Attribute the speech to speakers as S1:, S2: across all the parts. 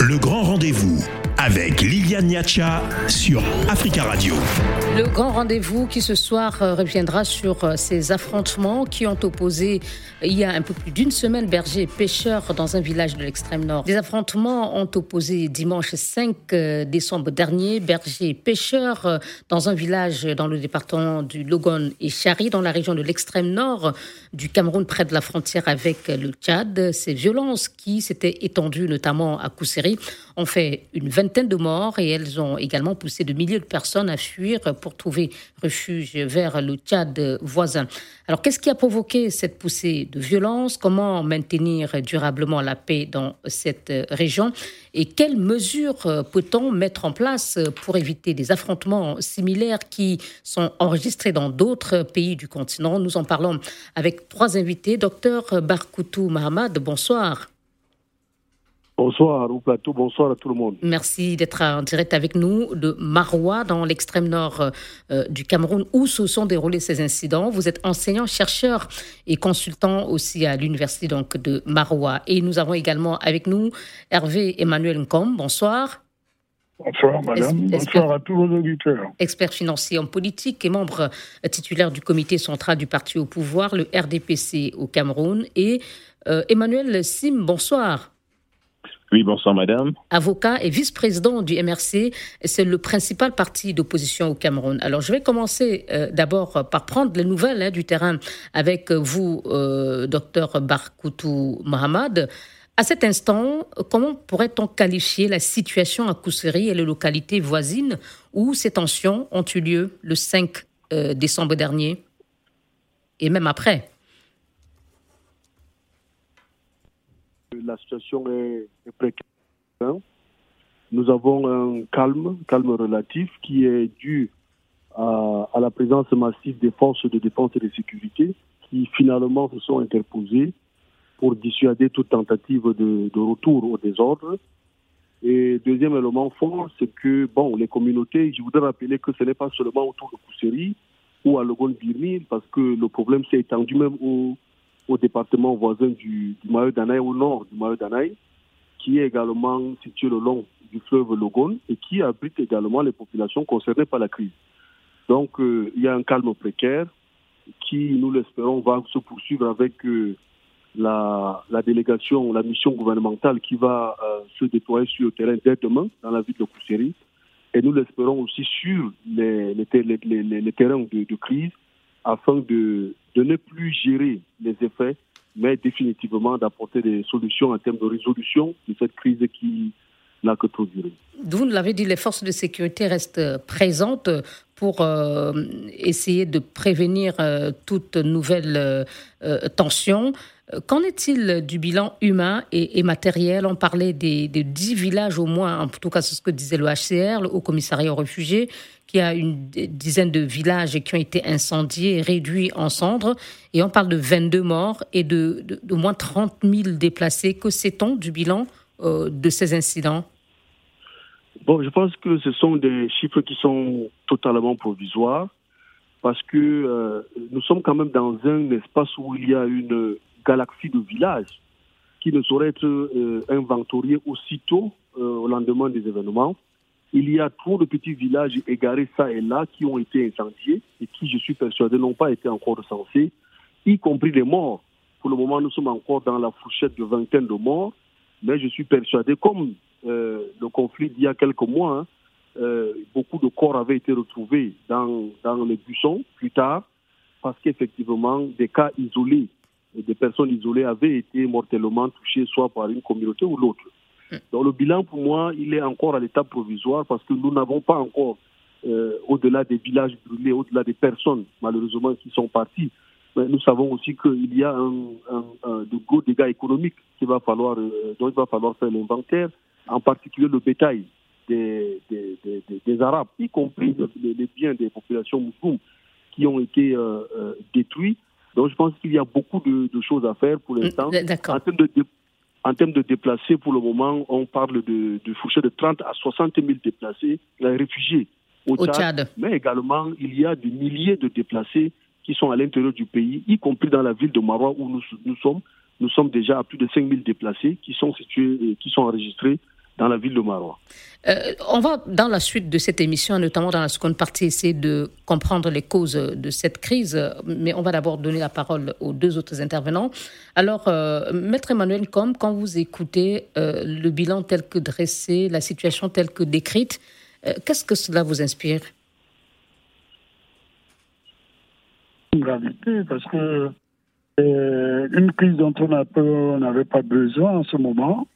S1: Le grand rendez-vous avec Liliane Niacha sur Africa Radio.
S2: Le grand rendez-vous qui ce soir euh, reviendra sur euh, ces affrontements qui ont opposé il y a un peu plus d'une semaine bergers et pêcheurs dans un village de l'extrême nord. Des affrontements ont opposé dimanche 5 euh, décembre dernier bergers et pêcheurs dans un village dans le département du Logon et Chari dans la région de l'extrême nord du Cameroun près de la frontière avec le Tchad. Ces violences qui s'étaient étendues notamment à Kousseri ont fait une vingtaine de morts et elles ont également poussé de milliers de personnes à fuir pour trouver refuge vers le Tchad voisin. Alors qu'est-ce qui a provoqué cette poussée de violence? Comment maintenir durablement la paix dans cette région? Et quelles mesures peut-on mettre en place pour éviter des affrontements similaires qui sont enregistrés dans d'autres pays du continent? Nous en parlons avec trois invités. Docteur Barkoutou Mahamad, bonsoir.
S3: Bonsoir au plateau, bonsoir à tout le monde.
S2: Merci d'être en direct avec nous de Maroua, dans l'extrême nord euh, du Cameroun, où se sont déroulés ces incidents. Vous êtes enseignant, chercheur et consultant aussi à l'université donc de Maroua. Et nous avons également avec nous Hervé Emmanuel Nkom. Bonsoir.
S4: Bonsoir, madame. Bonsoir à tous vos auditeurs.
S2: Expert financier en politique et membre titulaire du comité central du parti au pouvoir, le RDPC au Cameroun. Et euh, Emmanuel Sim, bonsoir.
S5: Oui, bonsoir madame.
S2: Avocat et vice-président du MRC, c'est le principal parti d'opposition au Cameroun. Alors je vais commencer euh, d'abord par prendre les nouvelles hein, du terrain avec vous, euh, docteur Barkoutou Mohamed. À cet instant, comment pourrait-on qualifier la situation à Kousseri et les localités voisines où ces tensions ont eu lieu le 5 euh, décembre dernier et même après?
S3: La situation est, précaire. Hein. Nous avons un calme, calme relatif qui est dû à, la présence massive des forces de défense et de sécurité qui finalement se sont interposées pour dissuader toute tentative de, retour au désordre. Et deuxième élément fort, c'est que bon, les communautés, je voudrais rappeler que ce n'est pas seulement autour de Kousséry ou à Logon Birni, parce que le problème s'est étendu même au, au département voisin du, du Mayo d'Anaï, au nord du Mayo d'Anaï, qui est également situé le long du fleuve Logon et qui abrite également les populations concernées par la crise. Donc, euh, il y a un calme précaire qui, nous l'espérons, va se poursuivre avec euh, la, la, délégation, la mission gouvernementale qui va euh, se déployer sur le terrain dès demain dans la ville de Kousséry. Et nous l'espérons aussi sur les, les, les, les terrains de, crise afin de, ne plus gérer les effets, mais définitivement d'apporter des solutions en termes de résolution de cette crise qui n'a que trop duré.
S2: Vous l'avez dit, les forces de sécurité restent présentes pour euh, essayer de prévenir euh, toute nouvelle euh, tension. Qu'en est-il du bilan humain et, matériel? On parlait des, des, 10 villages au moins, en tout cas c'est ce que disait le HCR, le Haut Commissariat aux réfugiés, qui a une dizaine de villages qui ont été incendiés, réduits en cendres. Et on parle de 22 morts et de, moins 30 000 déplacés. Que sait-on du bilan euh, de ces incidents?
S3: Bon, je pense que ce sont des chiffres qui sont totalement provisoires parce que euh, nous sommes quand même dans un espace où il y a une galaxie de villages qui ne sauraient être euh, inventoriés aussitôt au lendemain des événements il y a trop de petits villages égarés ça et là qui ont été incendiés et qui, je suis persuadé, n'ont pas été encore recensés, y compris les morts. Pour le moment, nous sommes encore dans la fourchette de vingtaine de morts, mais je suis persuadé, comme euh, le conflit d'il y a quelques mois, hein, euh, beaucoup de corps avaient été retrouvés dans, dans les buissons plus tard, parce qu'effectivement, des cas isolés, des personnes isolées avaient été mortellement touchées, soit par une communauté ou l'autre. Donc le bilan, pour moi, il est encore à l'état provisoire parce que nous n'avons pas encore, euh, au-delà des villages brûlés, au-delà des personnes, malheureusement, qui sont parties, mais nous savons aussi qu'il y a un, de gros dégâts économiques qu'il va falloir, euh, dont il va falloir faire l'inventaire, en particulier le bétail des, des, des, Arabes, y compris les, biens des populations musulmanes qui ont été euh, détruits. Donc je pense qu'il y a beaucoup de, choses à faire pour l'instant. En termes de, en termes de déplacés, pour le moment, on parle de, de de 30 à 60 000 déplacés, réfugiés au, Tchad, Mais également, il y a des milliers de déplacés qui sont à l'intérieur du pays, y compris dans la ville de Marois où nous, nous sommes, nous sommes déjà à plus de 5000 déplacés qui sont situés et qui sont enregistrés dans la ville de Marois.
S2: Euh, on va, dans la suite de cette émission, notamment dans la seconde partie, essayer de comprendre les causes de cette crise, mais on va d'abord donner la parole aux deux autres intervenants. Alors, euh, Maître Emmanuel comme quand vous écoutez euh, le bilan tel que dressé, la situation telle que décrite, qu'est-ce que cela vous inspire?
S4: Une gravité, parce que une crise dont on n'avait pas besoin en ce moment,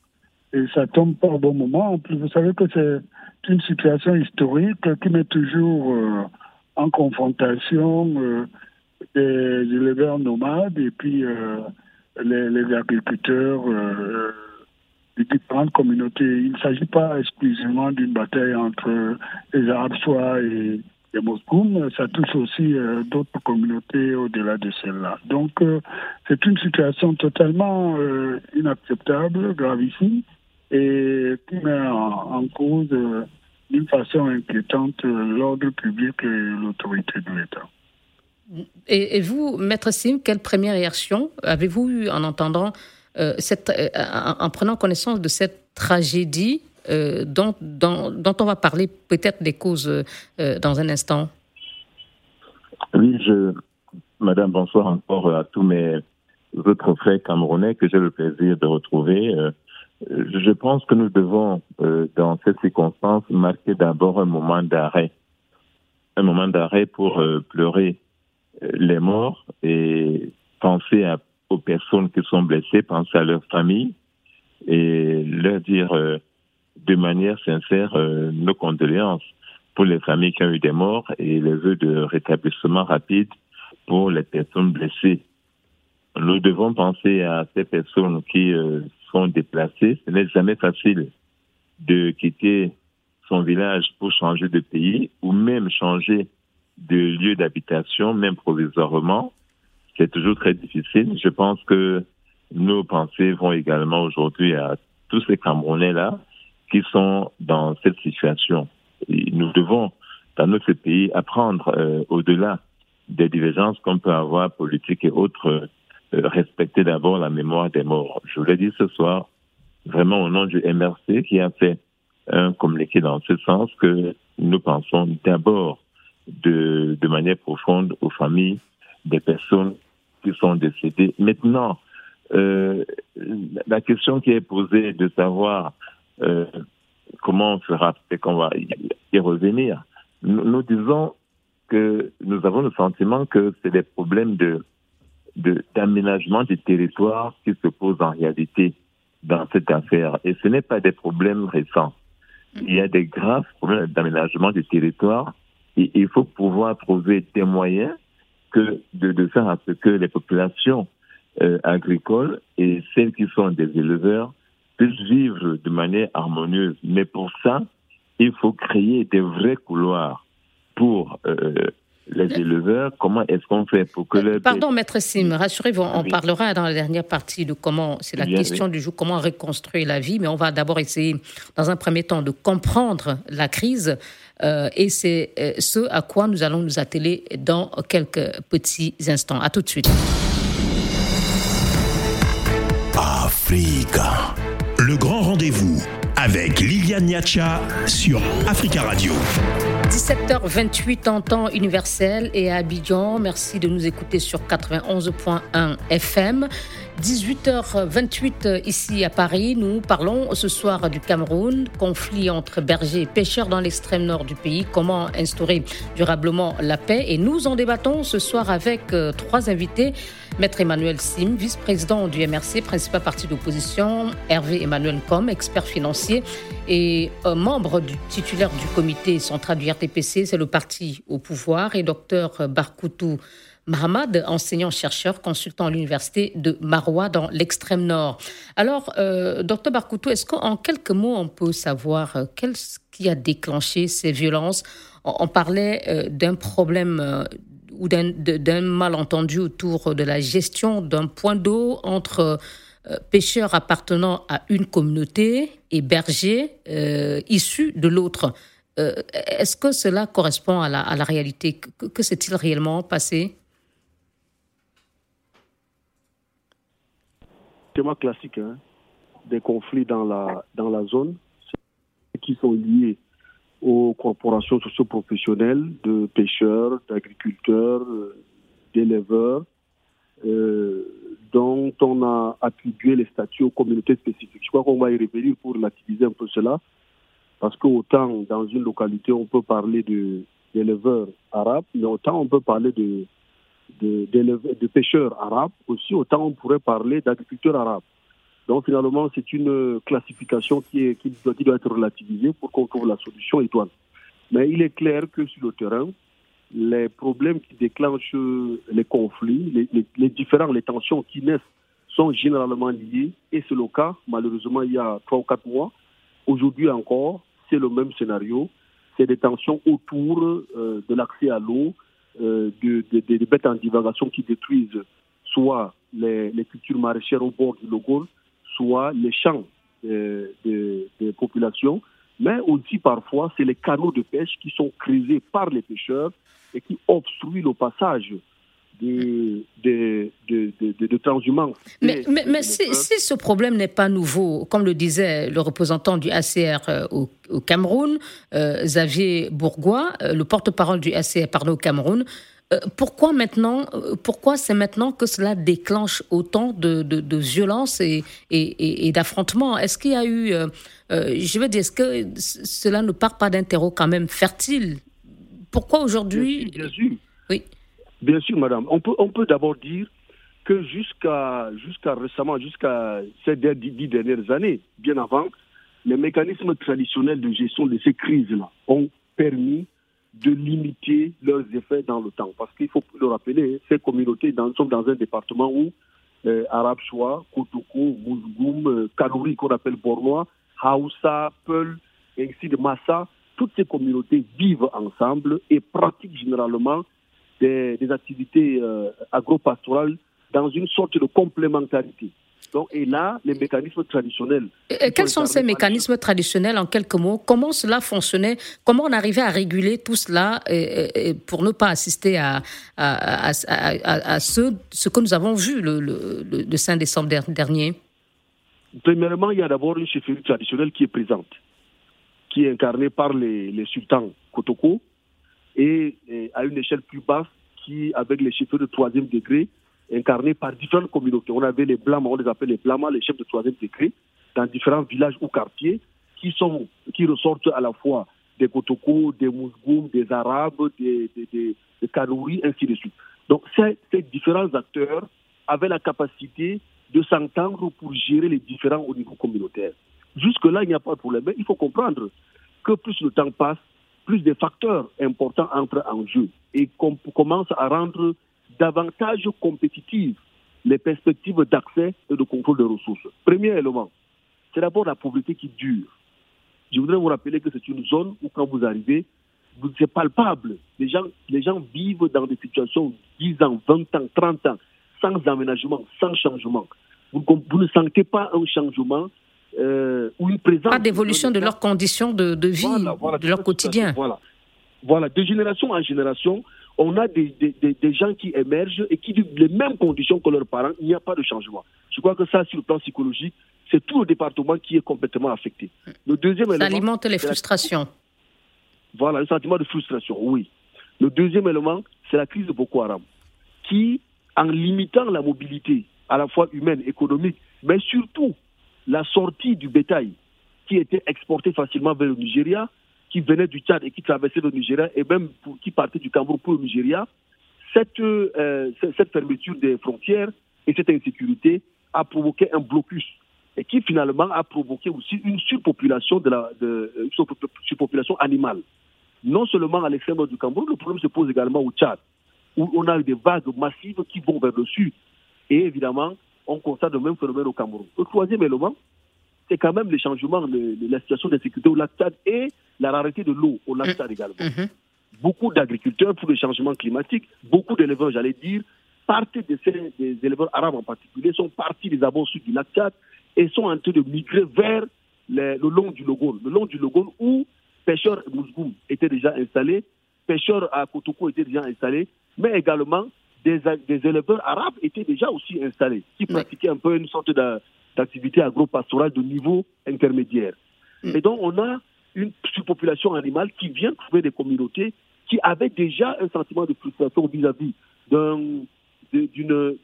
S4: et ça tombe pas au bon moment. En plus, vous savez que c'est une situation historique qui met toujours euh, en confrontation euh, les éleveurs nomades et puis euh, les, agriculteurs des différentes communautés. Il ne s'agit pas exclusivement d'une bataille entre les Arabes et les Moscoum, ça touche aussi d'autres communautés au-delà de celle-là. Donc c'est une situation totalement inacceptable, gravissime, et qui met en, cause euh, d'une façon inquiétante euh, l'ordre public et l'autorité de l'État.
S2: Et, vous, Maître Sim, quelle première réaction avez-vous eu en entendant euh, cette, en, prenant connaissance de cette tragédie dont, dont, on va parler peut-être des causes dans un instant?
S5: Oui, je, Madame, bonsoir encore à tous mes autres frères camerounais que j'ai le plaisir de retrouver. Euh, je pense que nous devons, euh, dans cette circonstance, marquer d'abord un moment d'arrêt. Un moment d'arrêt pour euh, pleurer les morts et penser aux personnes qui sont blessées, penser à leurs familles et leur dire de manière sincère nos condoléances pour les familles qui ont eu des morts et les vœux de rétablissement rapide pour les personnes blessées. Nous devons penser à ces personnes qui sont déplacés. Ce n'est jamais facile de quitter son village pour changer de pays ou même changer de lieu d'habitation, même provisoirement. C'est toujours très difficile. Je pense que nos pensées vont également aujourd'hui à tous ces Camerounais-là qui sont dans cette situation. Nous devons, dans notre pays, apprendre euh, au-delà des divergences qu'on peut avoir politiques et autres respecter d'abord la mémoire des morts. Je vous l'ai dit ce soir, vraiment au nom du MRC qui a fait un communiqué dans ce sens que nous pensons d'abord de, de manière profonde aux familles des personnes qui sont décédées. Maintenant, euh, la question qui est posée de savoir euh, comment on fera, c'est qu'on va y revenir. Nous, nous, disons que nous avons le sentiment que c'est des problèmes de d'aménagement du territoire qui se posent en réalité dans cette affaire. Et ce n'est pas des problèmes récents. Il y a des graves problèmes d'aménagement du territoire et il faut pouvoir trouver des moyens que de, faire à ce que les populations euh, agricoles et celles qui sont des éleveurs puissent vivre de manière harmonieuse. Mais pour ça, il faut créer des vrais couloirs pour euh, les éleveurs, comment est-ce qu'on fait pour que le...
S2: Pardon, maître Sim, rassurez-vous, on parlera dans la dernière partie de comment, c'est la question du jour, comment reconstruire la vie, mais on va d'abord essayer, dans un premier temps, de comprendre la crise, euh, et c'est euh, ce à quoi nous allons nous atteler dans quelques petits instants. À tout de suite.
S1: Africa, le grand rendez-vous avec Liliane Niacha sur Africa Radio.
S2: 17h28 en temps universel et à Abidjan. Merci de nous écouter sur 91.1 FM. 18h28 ici à Paris, nous parlons ce soir du Cameroun, conflit entre bergers et pêcheurs dans l'extrême nord du pays, comment instaurer durablement la paix. Et nous en débattons ce soir avec euh, trois invités. Maître Emmanuel Sim, vice-président du MRC, principal parti d'opposition, Hervé Emmanuel Com, expert financier et membre du titulaire du comité central du RTPC, c'est le parti au pouvoir, et docteur Barkoutou Mahamad, enseignant-chercheur, consultant à l'université de Maroua dans l'extrême nord. Alors, euh, docteur Barkoutou, est-ce qu'en quelques mots, on peut savoir euh, qu'est-ce qui a déclenché ces violences? On, parlait euh, d'un problème ou d'un malentendu autour de la gestion d'un point d'eau entre pêcheurs appartenant à une communauté et bergers issus de l'autre. Est-ce que cela correspond à la, réalité? Que s'est-il réellement passé?
S3: Classique hein, des conflits dans la, dans la zone qui sont liés aux corporations socio-professionnelles de pêcheurs, d'agriculteurs, euh, d'éleveurs, euh, dont on a attribué les statuts aux communautés spécifiques. Je crois qu'on va y revenir pour relativiser un peu cela, parce qu'autant dans une localité on peut parler d'éleveurs arabes, mais autant on peut parler de, de, pêcheurs arabes, aussi autant on pourrait parler d'agriculteurs arabes. Donc finalement, c'est une classification qui, doit, être relativisée pour qu'on trouve la solution étoile. Mais il est clair que sur le terrain, les problèmes qui déclenchent les conflits, les, les, différents, les tensions qui naissent sont généralement liés. Et c'est le cas, malheureusement, il y a trois ou quatre mois. Aujourd'hui encore, c'est le même scénario. C'est des tensions autour euh, de l'accès à l'eau, euh, des de, bêtes en divagation qui détruisent soit les, cultures maraîchères au bord du Logol, soit les champs des populations, mais aussi parfois c'est les canaux de pêche qui sont creusés par les pêcheurs et qui obstruent le passage de, de, de, de, transhumance.
S2: Mais, mais, si, ce problème n'est pas nouveau, comme le disait le représentant du ACR euh, au, Cameroun, euh, Xavier Bourgois, euh, le porte-parole du ACR parle au Cameroun, euh, pourquoi maintenant, pourquoi c'est maintenant que cela déclenche autant de, de, violence et, et, d'affrontements Est-ce qu'il y a eu, euh, je veux dire, est-ce que cela ne part pas d'un terreau quand même fertile? Pourquoi aujourd'hui
S3: bien, sûr. Oui. Bien sûr, madame. On peut, on peut d'abord dire que jusqu'à jusqu'à récemment, jusqu'à ces dix dernières années, bien avant, les mécanismes traditionnels de gestion de ces crises-là ont permis de limiter leurs effets dans le temps. Parce qu'il faut le rappeler, ces communautés sont dans un département où euh, Arab Choua, Kotoko, Mouzgoum, euh, Kanouri, qu'on appelle Bornois, Haoussa, Peul, ainsi de Massa, toutes ces communautés vivent ensemble et pratiquent généralement des, activités euh, agro-pastorales dans une sorte de complémentarité. Donc, et là, les mécanismes traditionnels.
S2: quels sont ces mécanismes traditionnels en quelques mots? Comment cela fonctionnait? Comment on arrivait à réguler tout cela pour ne pas assister à, à, à, ce, ce, que nous avons vu le, le, 5 décembre dernier?
S3: Premièrement, il y a d'abord une chefferie traditionnelle qui est présente, qui est incarnée par les, les sultans Kotoko et, à une échelle plus basse, qui, avec les chefferies de troisième degré, incarnés par différentes communautés. On avait les Blamas, on les appelle les Blamas, les chefs de troisième degré, dans différents villages ou quartiers qui, sont, qui ressortent à la fois des Kotoko, des Mousgoum, des Arabes, des, des, des, Kanouris, ainsi de suite. Donc ces, ces différents acteurs avaient la capacité de s'entendre pour gérer les différents au niveau communautaire. Jusque-là, il n'y a pas de problème. Mais il faut comprendre que plus le temps passe, plus des facteurs importants entrent en jeu et qu'on commence à rendre davantage compétitives les perspectives d'accès et de contrôle des ressources. Premier élément, c'est d'abord la pauvreté qui dure. Je voudrais vous rappeler que c'est une zone où quand vous arrivez, c'est palpable. Les gens, les gens vivent dans des situations 10 ans, 20 ans, 30 ans, sans aménagement, sans changement. Vous, ne sentez pas un changement euh, ou une présence.
S2: Pas d'évolution de leurs conditions de, vie, de leur quotidien.
S3: Voilà. voilà, de génération en génération, on a des, des, gens qui émergent et qui vivent les mêmes conditions que leurs parents, il n'y a pas de changement. Je crois que ça, sur le plan psychologique, c'est tout le département qui est complètement affecté.
S2: Le deuxième ça alimente les frustrations.
S3: Voilà, le sentiment de frustration, oui. Le deuxième élément, c'est la crise de Boko Haram, qui, en limitant la mobilité, à la fois humaine, économique, mais surtout la sortie du bétail qui était exporté facilement vers le Nigeria, qui venaient du Tchad et qui traversaient le Nigeria, et même qui partaient du Cameroun pour le Nigeria, cette, euh, cette fermeture des frontières et cette insécurité a provoqué un blocus et qui finalement a provoqué aussi une surpopulation, de la, de, surpopulation animale. Non seulement à l'extrême du Cameroun, le problème se pose également au Tchad, où on a eu des vagues massives qui vont vers le sud. Et évidemment, on constate le même phénomène au Cameroun. Le troisième élément, c'est quand même les changements de, la situation d'insécurité au lac Tchad et la rareté de l'eau au lac Tchad également. Mm-hmm. Beaucoup d'agriculteurs pour le changement climatique, beaucoup d'éleveurs, j'allais dire, partent de ces, des éleveurs arabes en particulier, sont partis des abords sud du lac Tchad et sont en train de migrer vers le, long du Logone. Le long du Logone où pêcheurs Mousgoum étaient déjà installés, pêcheurs à Kotoko étaient déjà installés, mais également des, des éleveurs arabes étaient déjà aussi installés, qui pratiquaient un peu une sorte d'activité agro-pastorale de niveau intermédiaire. Mm. Et donc, on a une surpopulation animale qui vient trouver des communautés qui avaient déjà un sentiment de frustration vis-à- -vis d'un d'une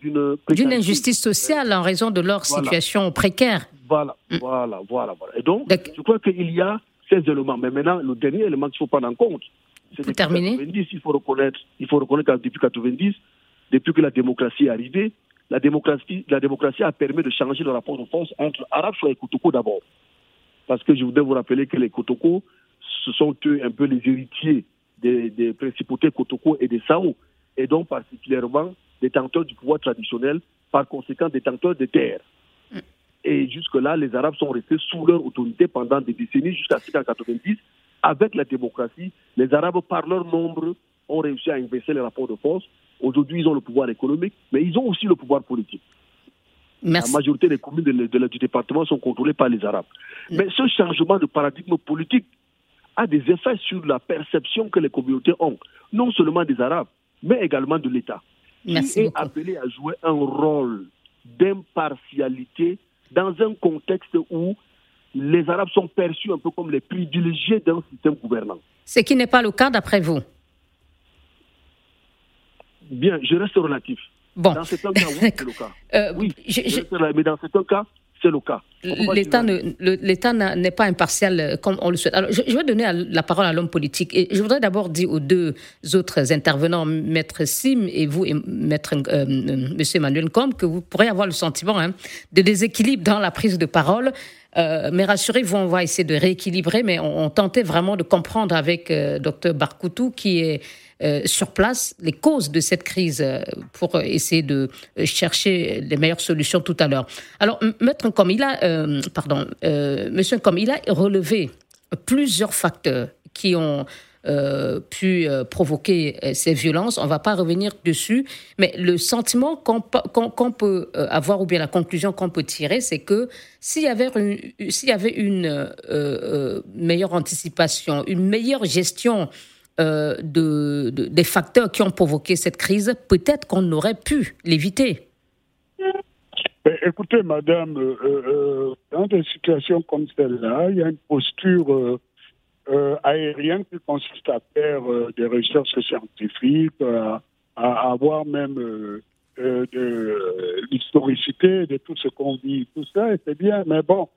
S2: d'une injustice sociale en raison de leur situation précaire.
S3: Voilà, mm. voilà, voilà, voilà. Et donc, je crois qu'il y a ces éléments. Mais maintenant, le dernier élément qu'il faut prendre en compte,
S2: c'est depuis terminer.
S3: il faut reconnaître, il faut reconnaître que depuis 90, depuis que la démocratie est arrivée, la démocratie, la démocratie a permis de changer le rapport de force entre Arabes et Kotoko d'abord. Parce que je voudrais vous rappeler que les Kotoko, ce sont eux un peu les héritiers des, des principautés Kotoko et des Sao et donc particulièrement détenteurs du pouvoir traditionnel, par conséquent détenteurs des terres. Mm. Et jusque-là, les Arabes sont restés sous leur autorité pendant des décennies, jusqu'à 1990. Avec la démocratie, les Arabes, par leur nombre, ont réussi à inverser les rapports de force. Aujourd'hui, ils ont le pouvoir économique, mais ils ont aussi le pouvoir politique. La majorité des communes de, du département sont contrôlées par les Arabes. Mm. Mais ce changement de paradigme politique a des effets sur la perception que les communautés ont, non seulement des Arabes, mais également de l'État, qui est appelé à jouer un rôle d'impartialité dans un contexte où les Arabes sont perçus un peu comme les privilégiés d'un système gouvernant.
S2: Ce qui n'est pas le cas d'après vous
S3: Bien, je reste relatif.
S2: Bon.
S3: Dans certains cas, oui, c'est le cas. Euh, oui, mais dans certains cas, c'est le cas.
S2: L'État n'est pas impartial euh, comme on le souhaite. Alors, je, vais donner la parole à l'homme politique. Et je voudrais d'abord dire aux deux autres intervenants, Maître Sim et vous, et Maître euh, Monsieur Emmanuel Combe, que vous pourrez avoir le sentiment hein, de déséquilibre dans la prise de parole. Euh, mais rassurez-vous, on va essayer de rééquilibrer, mais on, tentait vraiment de comprendre avec euh, Dr Barkoutou, qui est euh, sur place les causes de cette crise pour essayer de chercher les meilleures solutions tout à l'heure. Alors, maître comme il a, pardon, monsieur comme il a relevé plusieurs facteurs qui ont pu provoquer ces violences. On ne va pas revenir dessus, mais le sentiment qu'on peut avoir, ou bien la conclusion qu'on peut tirer, c'est que s'il y avait une, meilleure anticipation, une meilleure gestion euh, de, des facteurs qui ont provoqué cette crise, peut-être qu'on aurait pu l'éviter.
S4: écoutez, madame, euh, euh, dans des situations comme celle-là, il y a une posture aérienne qui consiste à faire des recherches scientifiques, à, avoir même de l'historicité de tout ce qu'on vit, tout ça, c'est bien, mais bon,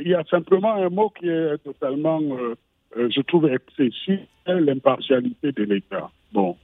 S4: il y a simplement un mot qui est totalement euh, je trouve excessif l'impartialité de l'État. Bon,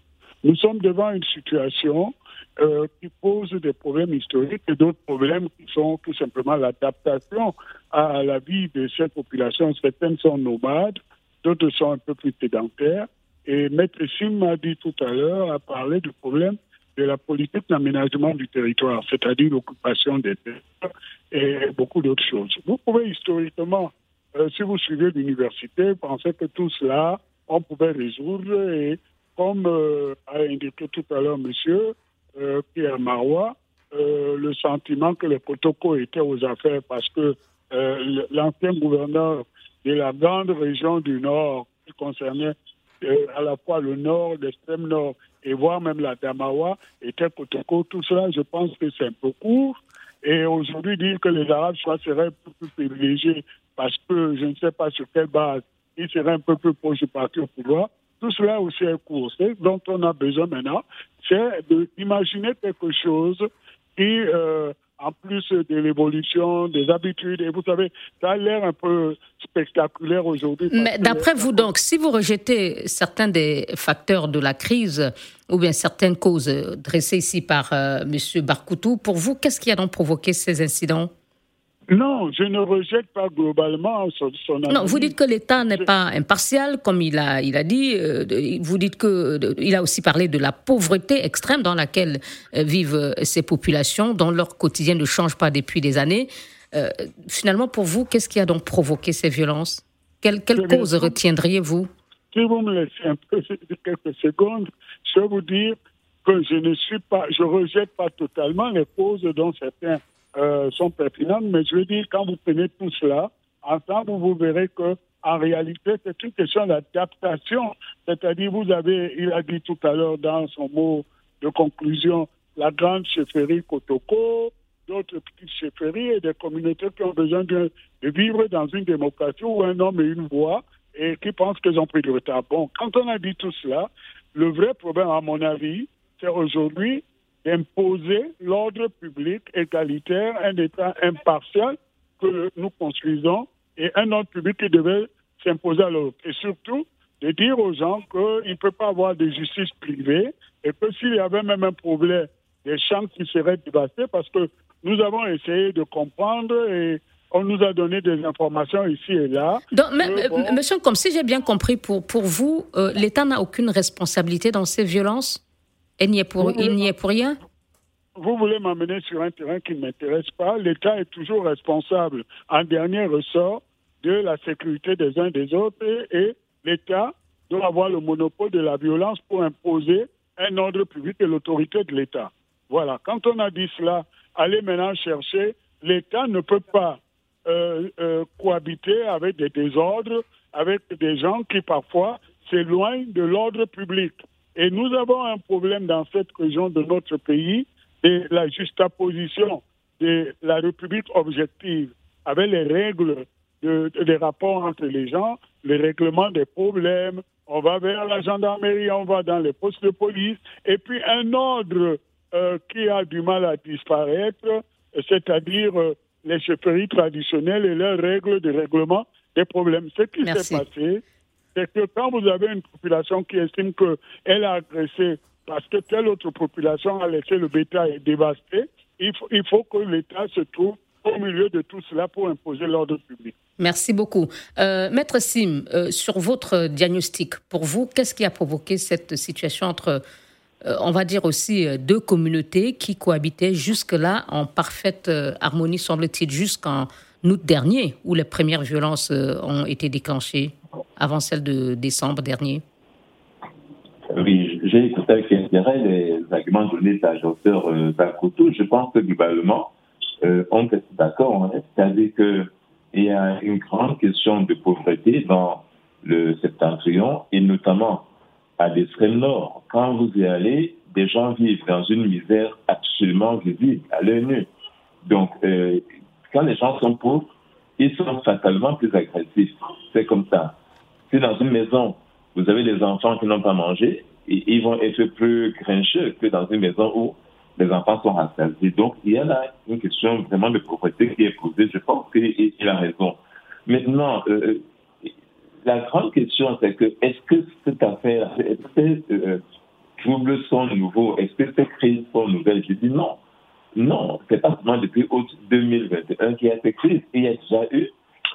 S4: nous sommes devant une situation euh, qui pose des problèmes historiques et d'autres problèmes qui sont tout simplement l'adaptation à la vie de cette population. Certaines sont nomades, d'autres sont un peu plus sédentaires. Et Maître Sim m'a dit tout à l'heure, a parlé du problème de la politique d'aménagement du territoire, c'est-à-dire l'occupation des terres et beaucoup d'autres choses. Vous pouvez historiquement euh, si vous suivez l'université, pensez que tout cela, on pouvait résoudre. Et comme euh, a indiqué tout à l'heure monsieur euh, Pierre Marois, le sentiment que les protocoles étaient aux affaires parce que l'ancien gouverneur de la grande région du Nord, qui concernait à la fois le Nord, l'extrême Nord, et voire même la Damawa, était protocole. Tout cela, je pense que c'est un peu court. Et aujourd'hui, dire que les Arabes seraient plus privilégiés parce que je ne sais pas sur quelle base ils seraient un peu plus proches du parti au pouvoir, tout cela aussi est court. Ce dont on a besoin maintenant, c'est d'imaginer quelque chose qui, euh, en plus de l'évolution des habitudes. Et vous savez, ça a l'air un peu spectaculaire aujourd'hui.
S2: Mais d'après vous, donc, si vous rejetez certains des facteurs de la crise ou bien certaines causes dressées ici par euh, M. Barkoutou, pour vous, qu'est-ce qui a donc provoqué ces incidents?
S4: Non, je ne rejette pas globalement son, son
S2: Non, vous dites que l'État n'est pas impartial, comme il a, il a dit. Euh, vous dites que il a aussi parlé de la pauvreté extrême dans laquelle euh, vivent euh, ces populations, dont leur quotidien ne change pas depuis des années. finalement, pour vous, qu'est-ce qui a donc provoqué ces violences? Quelle, quelle cause retiendriez-vous?
S4: Si vous me laissez un peu quelques secondes, je vais vous dire que je ne suis pas, je rejette pas totalement les causes dont certains euh, sont pertinentes, mais je veux dire, quand vous prenez tout cela, ensemble, vous verrez que en réalité, c'est une question d'adaptation. C'est-à-dire, vous avez, il a dit tout à l'heure dans son mot de conclusion. La grande chefferie Kotoko, d'autres petites chefferies et des communautés qui ont besoin de, vivre dans une démocratie où un homme et une voix et qui pensent qu'ils ont pris du retard. Bon, quand on a dit tout cela, le vrai problème, à mon avis, c'est aujourd'hui d'imposer l'ordre public égalitaire, un État impartial que nous construisons et un ordre public qui devait s'imposer à l'autre. Et surtout, de dire aux gens qu'il ne peut pas avoir de justice privée et que s'il y avait même un problème, des champs qui seraient dévastés parce que nous avons essayé de comprendre et on nous a donné des informations ici et là.
S2: Donc, Monsieur, comme si j'ai bien compris, pour, pour vous, euh, l'État n'a aucune responsabilité dans ces violences? Il n'y est, pour, il n'y est pour rien?
S4: Vous voulez m'amener sur un terrain qui ne m'intéresse pas? L'État est toujours responsable, en dernier ressort, de la sécurité des uns des autres et l'État doit avoir le monopole de la violence pour imposer un ordre public et l'autorité de l'État. Voilà. Quand on a dit cela, allez maintenant chercher, l'État ne peut pas euh, euh, cohabiter avec des désordres, avec des gens qui parfois s'éloignent de l'ordre public. Et nous avons un problème dans cette région de notre pays, de la juxtaposition de la République objective avec les règles des rapports entre les gens, le règlement des problèmes, on va vers la gendarmerie, on va dans les postes de police, et puis un ordre euh, qui a du mal à disparaître, c'est-à-dire euh, les chefferies traditionnelles et leurs règles de règlement des problèmes. Ce qui s'est passé, c'est que quand vous avez une population qui estime qu'elle a agressé parce que telle autre population a laissé le bétail dévasté, il faut, il faut que l'État se trouve au milieu de tout cela pour imposer l'ordre public.
S2: Merci beaucoup. Euh, Maître Sim, euh, sur votre diagnostic, pour vous, qu'est-ce qui a provoqué cette situation entre, euh, on va dire aussi, deux communautés qui cohabitaient jusque-là en parfaite harmonie, semble-t-il, jusqu'en août dernier, où les premières violences ont été déclenchées, avant celle de décembre dernier?
S5: Oui, j'ai écouté avec intérêt les arguments donnés par le docteur Bakoto. Je pense que globalement, on est d'accord, hein. c'est-à-dire que il y a une grande question de pauvreté dans le septentrion et notamment à l'extrême nord. Quand vous y allez, des gens vivent dans une misère absolument visible, à l'œil nu. Donc, euh, quand les gens sont pauvres, ils sont fatalement plus agressifs. C'est comme ça. Si dans une maison, vous avez des enfants qui n'ont pas mangé, ils vont être plus grincheux que dans une maison où les enfants sont rassasiés. Donc, il y a là une question vraiment de propriété qui est posée. Je pense qu'il a raison. Maintenant, euh, la grande question, c'est que est-ce que cette affaire, est-ce que euh, troubles sont nouveaux Est-ce que ces crises sont nouvelles? Je dis non. Non, c'est pas seulement depuis août 2021 qu'il y a cette crise. Il y a déjà eu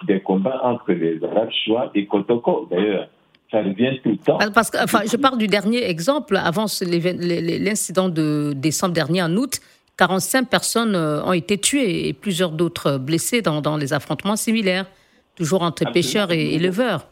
S5: des combats entre les Arabes choix et Kotoko. D'ailleurs, ça revient tout le temps.
S2: Parce que, enfin, je parle du dernier exemple. Avant l'incident de décembre dernier, en août, 45 personnes euh, ont été tuées et plusieurs d'autres blessées dans, dans, les affrontements similaires, toujours entre pêcheurs et éleveurs.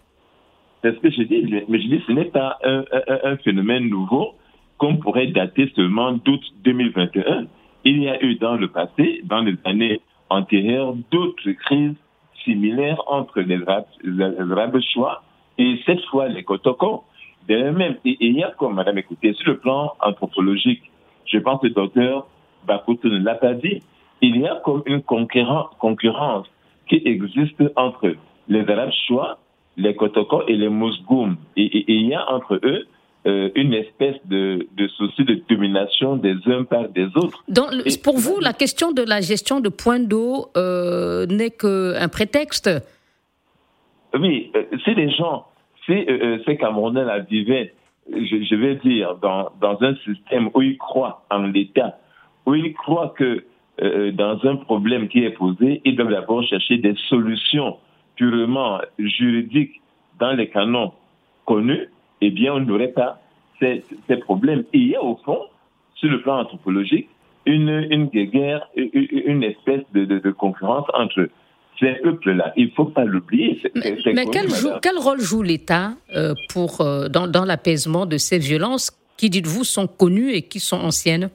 S5: C'est ce que je dis, mais je dis ce n'est pas un, un, phénomène nouveau qu'on pourrait dater seulement d'août 2021. Il y a eu dans le passé, dans les années antérieures, d'autres crises similaires entre les Arabes choix et cette fois, les Kotoko, de même, et, il y a comme, madame, écoutez, sur le plan anthropologique, je pense que le docteur Bakuto ne l'a pas dit, il y a comme une concurrence qui existe entre les Arabes choix, les Kotoko et les Mousgoum. Et, il y a entre eux euh, une espèce de, souci de domination des uns par des autres.
S2: Donc, pour vous, la question de la gestion de points d'eau euh, n'est qu'un prétexte?
S5: Oui, euh, si les gens si ces Camerounais la vivaient, je, vais dire, dans, dans, un système où ils croient en l'État, où ils croient que dans un problème qui est posé, ils doivent d'abord chercher des solutions purement juridiques dans les canons connus, eh bien, on n'aurait pas ces, ces, problèmes. Et il y a au fond, sur le plan anthropologique, une, une guerre, une espèce de, de, de concurrence entre ces peuples-là, il ne faut pas l'oublier.
S2: Mais, quel, rôle joue l'État euh, pour euh, dans, dans l'apaisement de ces violences qui, dites-vous, sont connues et qui sont anciennes?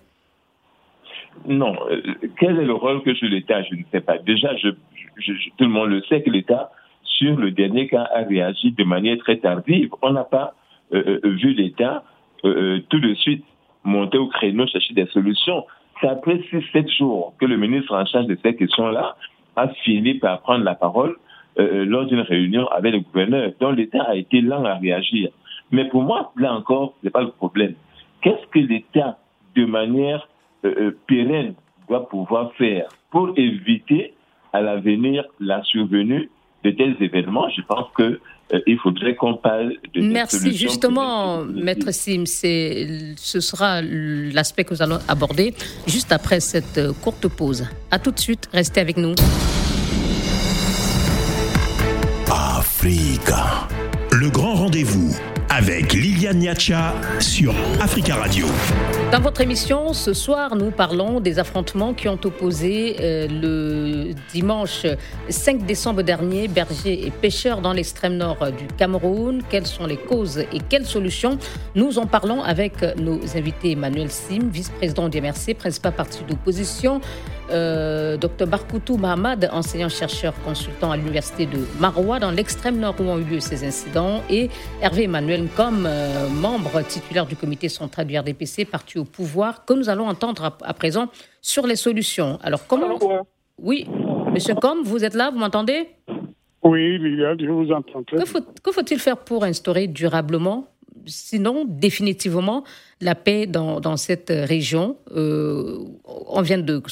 S5: Non. Euh, quel est le rôle que joue l'État? Je ne sais pas. Déjà, je, tout le monde le sait que l'État, sur le dernier cas, a réagi de manière très tardive. On n'a pas vu l'État tout de suite monter au créneau, chercher des solutions. C'est après 6-7 jours que le ministre en charge de ces questions-là a fini par prendre la parole euh, lors d'une réunion avec le gouverneur, dont l'État a été lent à réagir. Mais pour moi, là encore, ce n'est pas le problème. Qu'est-ce que l'État, de manière euh, euh, pérenne, doit pouvoir faire pour éviter à l'avenir la survenue de tels événements Je pense que il faudrait qu'on parle de
S2: Merci justement, Maître Sim. Ce sera l'aspect que nous allons aborder juste après cette courte pause. À tout de suite, restez avec nous.
S1: Africa. Le grand rendez-vous avec Liliane Niacha sur Africa Radio.
S2: Dans votre émission, ce soir, nous parlons des affrontements qui ont opposé euh, le dimanche 5 décembre dernier bergers et pêcheurs dans l'extrême nord du Cameroun. Quelles sont les causes et quelles solutions? Nous en parlons avec nos invités Emmanuel Sim, vice-président du MRC, principal parti d'opposition, euh, Dr Barkoutou Mahamad, enseignant-chercheur consultant à l'université de Maroua, dans l'extrême nord où ont eu lieu ces incidents, et Hervé Emmanuel comme euh, membre titulaire du comité central du RDPC, parti au pouvoir, que nous allons entendre à, présent sur les solutions. Alors, comment. Oui, monsieur Com, vous êtes là, vous m'entendez?
S4: Oui, je vous entends.
S2: Que faut-il faire pour instaurer durablement sinon définitivement la paix dans, cette région. Euh, on vient de,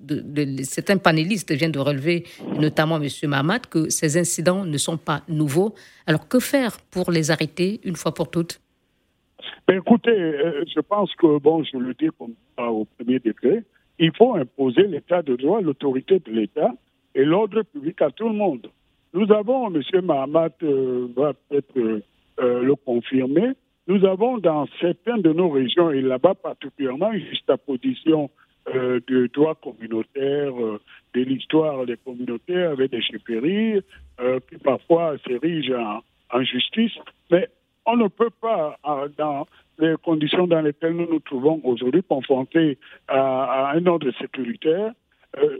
S2: de, certains panélistes viennent de relever, notamment M. Mahmoud, que ces incidents ne sont pas nouveaux. Alors que faire pour les arrêter une fois pour toutes?
S4: Ben, Écoutez, euh, je pense que, bon, je le dis comme au premier degré, il faut imposer l'état de droit, l'autorité de l'État et l'ordre public à tout le monde. Nous avons, M. Mahamat euh, va peut-être le confirmer. Nous avons dans certaines de nos régions, et là-bas particulièrement, une juxtaposition euh, de droits communautaires, euh, de l'histoire des communautés avec des chefferies euh, qui parfois s'érigent en, justice. Mais on ne peut pas, dans les conditions dans lesquelles nous nous trouvons aujourd'hui, confrontés à, un ordre sécuritaire,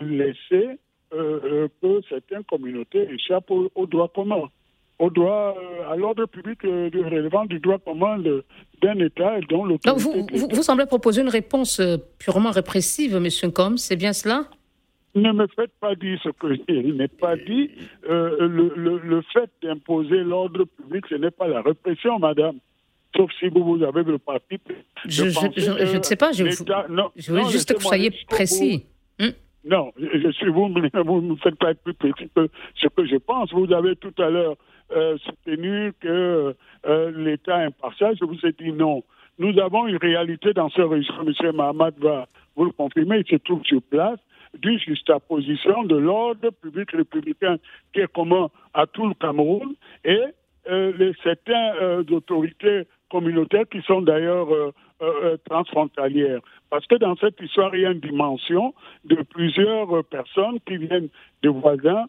S4: laisser que certaines communautés échappent aux, aux droits communs au droit, euh, à l'ordre public euh, relevant du droit commun d'un État et dont l'autorité.
S2: Vous, vous, vous, semblez proposer une réponse euh, purement répressive, M. Combs, c'est bien cela?
S4: Ne me faites pas dire ce que je n'ai pas dit. le, le, le, fait d'imposer l'ordre public, ce n'est pas la répression, madame. Sauf si vous, vous avez le parti.
S2: Je, je, ne sais pas, je, je veux juste que vous soyez précis.
S4: Hmm? Non, je suis, vous ne me faites pas être plus précis que ce que je pense. Vous avez tout à l'heure euh, que euh, l'État impartial. Je vous ai dit non. Nous avons une réalité dans ce région, M. Mahamad va vous le confirmer, il se trouve sur place, d'une juxtaposition de l'ordre public républicain qui est commun à tout le Cameroun et euh, certaines autorités communautaires qui sont d'ailleurs transfrontalières. Parce que dans cette histoire, il y a une dimension de plusieurs personnes qui viennent de voisins,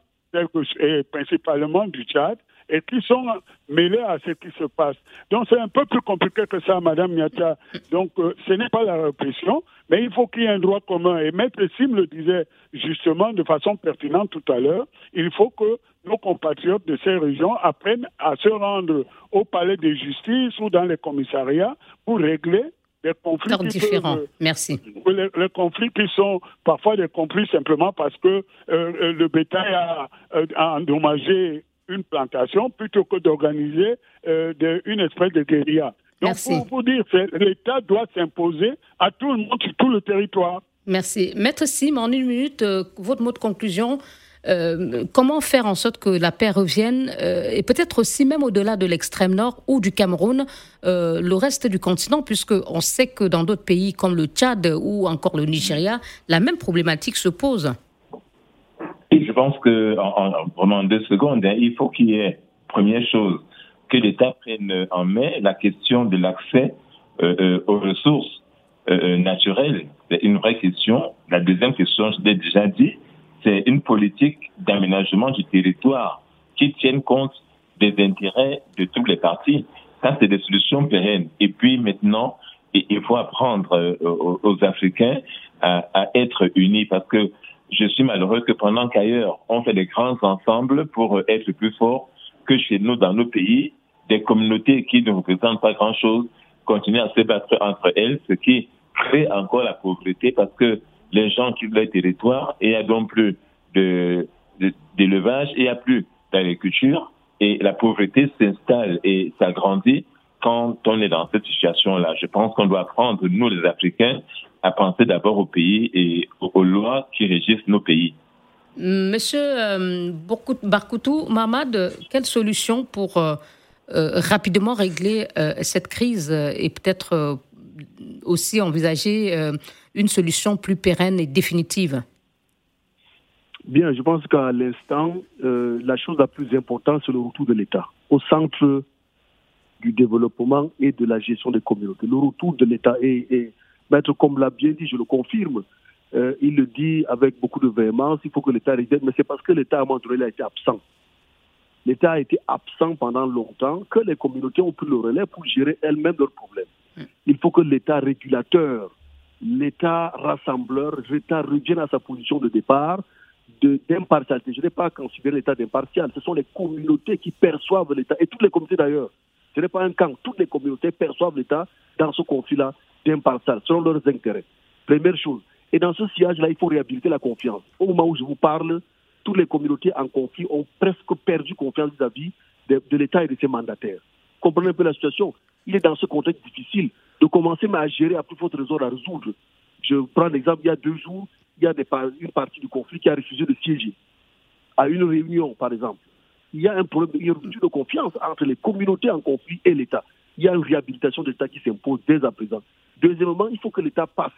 S4: et principalement du Tchad, et qui sont mêlés à ce qui se passe. Donc c'est un peu plus compliqué que ça, Madame Niata. Donc euh, ce n'est pas la répression, mais il faut qu'il y ait un droit commun. Et Maître Sim le disait justement de façon pertinente tout à l'heure, il faut que nos compatriotes de ces régions apprennent à se rendre au palais de justice ou dans les commissariats pour régler des conflits
S2: différents. Merci.
S4: Les, conflits qui sont parfois des conflits simplement parce que euh, le bétail a, a endommagé une plantation plutôt que d'organiser euh, une espèce de guérilla. Donc, pour vous dire, l'État doit s'imposer à tout le monde sur tout le territoire.
S2: Merci. Maître Sim, en une minute, euh, votre mot de conclusion. Euh, comment faire en sorte que la paix revienne et peut-être aussi même au-delà de l'extrême nord ou du Cameroun, le reste du continent, puisque on sait que dans d'autres pays comme le Tchad ou encore le Nigeria, la même problématique se pose
S5: je pense que, en, vraiment deux secondes, hein, il faut qu'il y ait, première chose, que l'État prenne en main la question de l'accès euh, euh, aux ressources euh, naturelles. C'est une vraie question. La deuxième question, je l'ai déjà dit, c'est une politique d'aménagement du territoire qui tienne compte des intérêts de toutes les parties. Ça, c'est des solutions pérennes. Et puis maintenant, il faut apprendre aux, Africains à, à, être unis parce que je suis malheureux que pendant qu'ailleurs, on fait des grands ensembles pour être plus forts que chez nous dans nos pays, des communautés qui ne représentent pas grand-chose continuer à se battre entre elles, ce qui crée encore la pauvreté parce que les gens quittent leur territoire et il n'y a donc plus d'élevage, et il n'y a plus d'agriculture et la pauvreté s'installe et s'agrandit quand on est dans cette situation-là. Je pense qu'on doit apprendre, nous les Africains, à penser d'abord au pays et aux lois qui régissent nos pays.
S2: Monsieur euh, Barkoutou, Mamad, quelle solution pour euh, euh, rapidement régler cette crise et peut-être aussi envisager une solution plus pérenne et définitive?
S3: Bien, je pense qu'à l'instant, la chose la plus importante, c'est le retour de l'État au centre du développement et de la gestion des communautés. Le retour de l'État est, Maître, comme l'a bien dit, je le confirme, euh, il le dit avec beaucoup de véhémence, il faut que l'État revienne, mais c'est parce que l'État, à un moment donné, a été absent. L'État a été absent pendant longtemps, que les communautés ont pris le relais pour gérer elles-mêmes leurs problèmes. Il faut que l'État régulateur, l'État rassembleur, l'État revienne à sa position de départ d'impartialité. Je n'ai pas considéré l'État d'impartial. Ce sont les communautés qui perçoivent l'État, et toutes les communautés d'ailleurs. Ce n'est pas un camp. Toutes les communautés perçoivent l'État dans ce conflit-là d'impartial, selon leurs intérêts. Première chose. Et dans ce sillage-là, il faut réhabiliter la confiance. Au moment où je vous parle, toutes les communautés en conflit ont presque perdu confiance vis-à-vis de, l'État et de ses mandataires. Comprenez un peu la situation. Il est dans ce contexte difficile de commencer à gérer à plus forte raison à résoudre. Je prends l'exemple, il y a deux jours, il y a une partie du conflit qui a refusé de siéger à une réunion, par exemple. Il y a un problème, de rupture de confiance entre les communautés en conflit et l'État. Il y a une réhabilitation de l'État qui s'impose dès à présent. Deuxièmement, il faut que l'État passe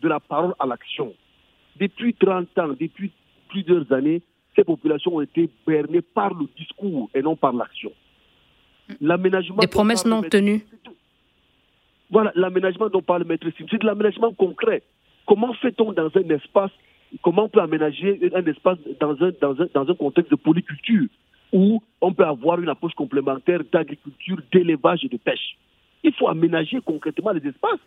S3: de la parole à l'action. Depuis 30 ans, depuis plusieurs années, ces populations ont été bernées par le discours et non par l'action.
S2: L'aménagement. Des promesses non tenues.
S3: Voilà, l'aménagement dont parle Maître Sim, c'est de l'aménagement concret. Comment fait-on dans un espace, comment on peut aménager un espace dans un, dans un, dans un contexte de polyculture? Où on peut avoir une approche complémentaire d'agriculture, d'élevage et de pêche. Il faut aménager concrètement les espaces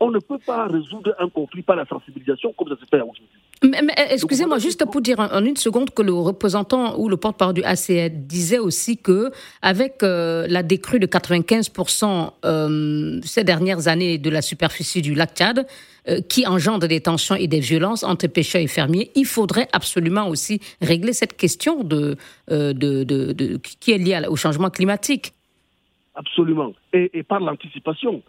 S3: on ne peut pas résoudre un conflit par la sensibilisation comme ça se fait aujourd'hui.
S2: Mais, excusez-moi, juste pour dire en, une seconde que le représentant ou le porte-parole du ACE disait aussi que avec euh, la décrue de 95% euh, ces dernières années de la superficie du lac Tchad, euh, qui engendre des tensions et des violences entre pêcheurs et fermiers, il faudrait absolument aussi régler cette question de, de, qui est liée au changement climatique.
S3: Absolument. et par l'anticipation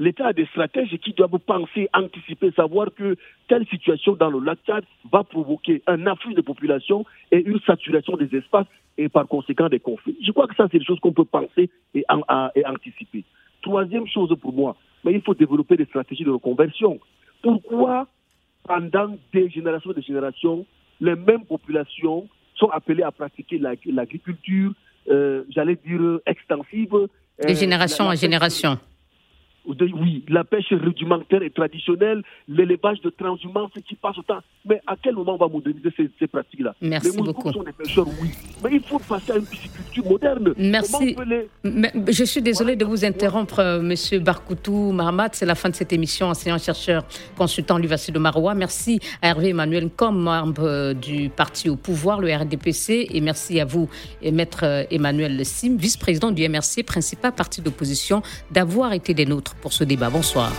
S3: l'État a des stratèges qui doivent penser, anticiper, savoir que telle situation dans le lac Tchad va provoquer un afflux de population et une saturation des espaces et par conséquent des conflits. Je crois que ça, c'est des choses qu'on peut penser et, anticiper. Troisième chose pour moi, mais il faut développer des stratégies de reconversion. Pourquoi, pendant des générations et des générations, les mêmes populations sont appelées à pratiquer l'agriculture, euh, j'allais dire, extensive
S2: De génération en génération
S3: oui, la pêche rudimentaire et traditionnelle, l'élevage de transhumance qui passe au temps. Mais à quel moment on va moderniser ces, pratiques-là?
S2: Merci les beaucoup.
S3: sont des pêcheurs, oui. Mais il faut passer à une pisciculture moderne.
S2: Merci. je suis désolé de vous interrompre, euh, Monsieur Barkoutou Mahamat. C'est la fin de cette émission, enseignant-chercheur, consultant l'Université de Maroua. Merci à Hervé Emmanuel comme membre euh, du parti au pouvoir, le RDPC. Et merci à vous, Maître euh, Emmanuel Sim, vice-président du MRC, principal parti d'opposition, d'avoir été des nôtres pour ce débat. Bonsoir.